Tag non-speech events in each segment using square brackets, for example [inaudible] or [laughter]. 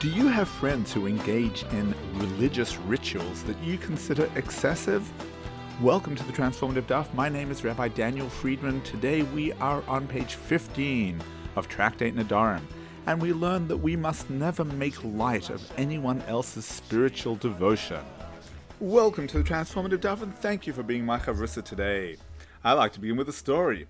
Do you have friends who engage in religious rituals that you consider excessive? Welcome to the Transformative Daf. My name is Rabbi Daniel Friedman. Today we are on page 15 of Tractate Nedarim, and we learn that we must never make light of anyone else's spiritual devotion. Welcome to the Transformative Daf, and thank you for being my chavrusa today. I like to begin with a story.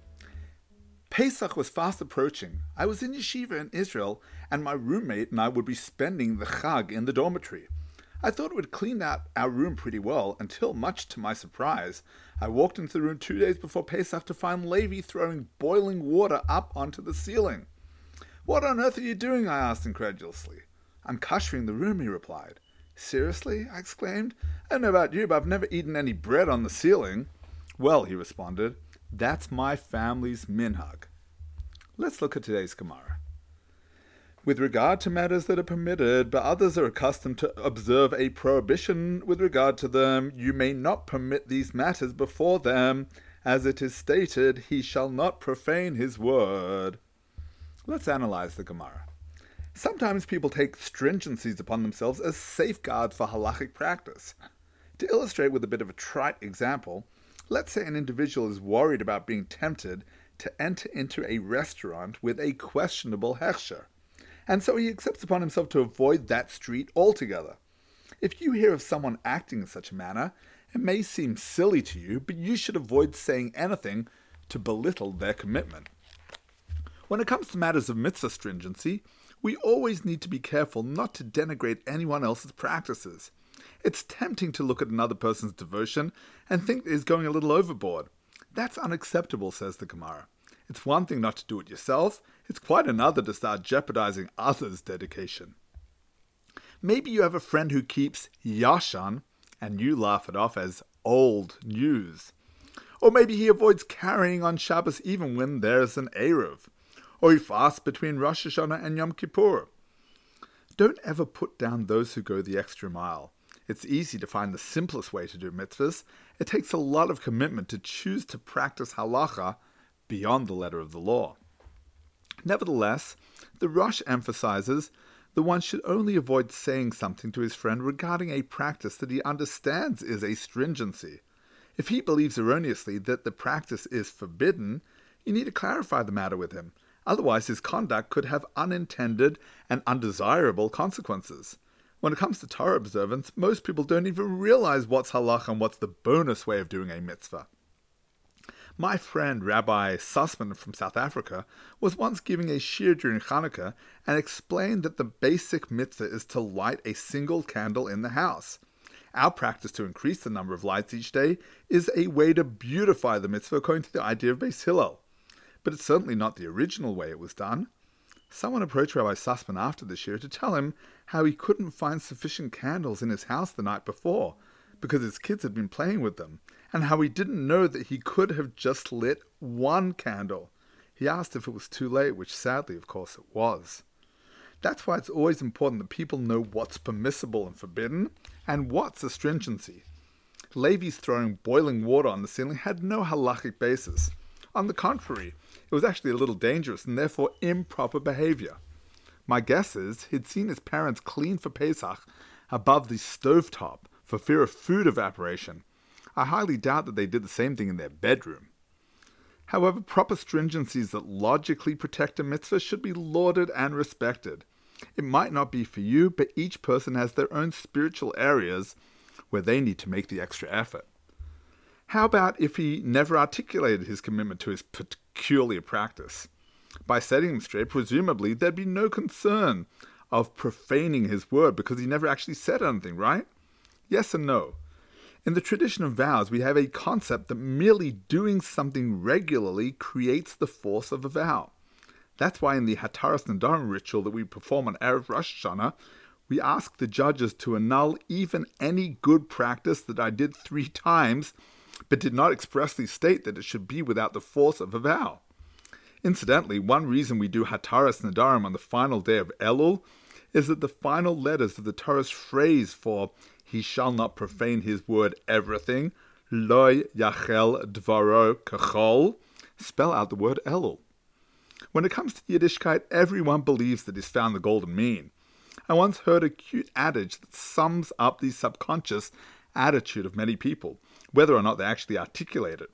Pesach was fast approaching. I was in yeshiva in Israel, and my roommate and I would be spending the Chag in the dormitory. I thought it would clean out our room pretty well until, much to my surprise, I walked into the room two days before Pesach to find Levi throwing boiling water up onto the ceiling. What on earth are you doing? I asked incredulously. I'm kashering the room, he replied. Seriously? I exclaimed. I don't know about you, but I've never eaten any bread on the ceiling. Well, he responded, that's my family's minhag. Let's look at today's Gemara. With regard to matters that are permitted, but others are accustomed to observe a prohibition with regard to them, you may not permit these matters before them. As it is stated, he shall not profane his word. Let's analyze the Gemara. Sometimes people take stringencies upon themselves as safeguards for halachic practice. To illustrate with a bit of a trite example, Let's say an individual is worried about being tempted to enter into a restaurant with a questionable hechsher, and so he accepts upon himself to avoid that street altogether. If you hear of someone acting in such a manner, it may seem silly to you, but you should avoid saying anything to belittle their commitment. When it comes to matters of mitzvah stringency, we always need to be careful not to denigrate anyone else's practices. It's tempting to look at another person's devotion and think he's going a little overboard. That's unacceptable, says the Gemara. It's one thing not to do it yourself, it's quite another to start jeopardizing others' dedication. Maybe you have a friend who keeps Yashan and you laugh it off as old news. Or maybe he avoids carrying on Shabbos even when there's an Eruv. Or he fasts between Rosh Hashanah and Yom Kippur. Don't ever put down those who go the extra mile. It's easy to find the simplest way to do mitzvahs. It takes a lot of commitment to choose to practice halacha beyond the letter of the law. Nevertheless, the Rosh emphasizes that one should only avoid saying something to his friend regarding a practice that he understands is a stringency. If he believes erroneously that the practice is forbidden, you need to clarify the matter with him. Otherwise, his conduct could have unintended and undesirable consequences. When it comes to Torah observance, most people don't even realize what's halach and what's the bonus way of doing a mitzvah. My friend Rabbi Sussman from South Africa was once giving a shiur during Hanukkah and explained that the basic mitzvah is to light a single candle in the house. Our practice to increase the number of lights each day is a way to beautify the mitzvah according to the idea of Beis Hillel. But it's certainly not the original way it was done. Someone approached Rabbi Sussman after the shiur to tell him how he couldn't find sufficient candles in his house the night before because his kids had been playing with them, and how he didn't know that he could have just lit one candle. He asked if it was too late, which sadly, of course, it was. That's why it's always important that people know what's permissible and forbidden, and what's astringency. Levi's throwing boiling water on the ceiling had no halachic basis. On the contrary, it was actually a little dangerous and therefore improper behavior. My guess is he'd seen his parents clean for Pesach above the stovetop for fear of food evaporation. I highly doubt that they did the same thing in their bedroom. However, proper stringencies that logically protect a mitzvah should be lauded and respected. It might not be for you, but each person has their own spiritual areas where they need to make the extra effort. How about if he never articulated his commitment to his peculiar practice? By setting him straight, presumably there'd be no concern of profaning his word because he never actually said anything, right? Yes and no. In the tradition of vows, we have a concept that merely doing something regularly creates the force of a vow. That's why in the Hataras Nedarim ritual that we perform on Erev Rosh Hashanah, we ask the judges to annul even any good practice that I did three [laughs] times, but did not expressly state that it should be without the force of a vow. Incidentally, one reason we do Hataras Nedarim on the final day of Elul is that the final letters of the Torah's phrase for he shall not profane his word everything, loy yachel dvaro kachol, spell out the word Elul. When it comes to Yiddishkeit, everyone believes that he's found the golden mean. I once heard a cute adage that sums up the subconscious attitude of many people, whether or not they actually articulate it.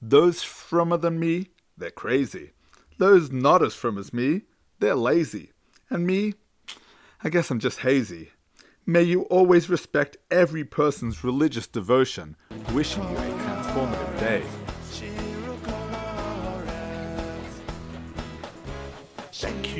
Those frummer than me, they're crazy. Those not as frum as me, they're lazy. And me, I guess I'm just hazy. May you always respect every person's religious devotion. Wishing you a transformative day.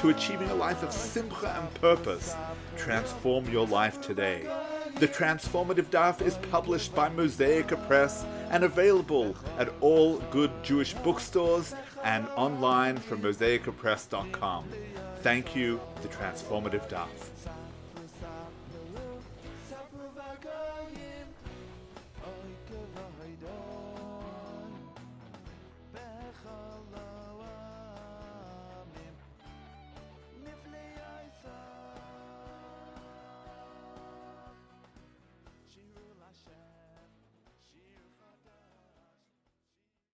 to achieving a life of simcha and purpose. Transform your life today. The Transformative Daf is published by Mosaica Press and available at all good Jewish bookstores and online from mosaicapress.com. Thank you, The Transformative Daf.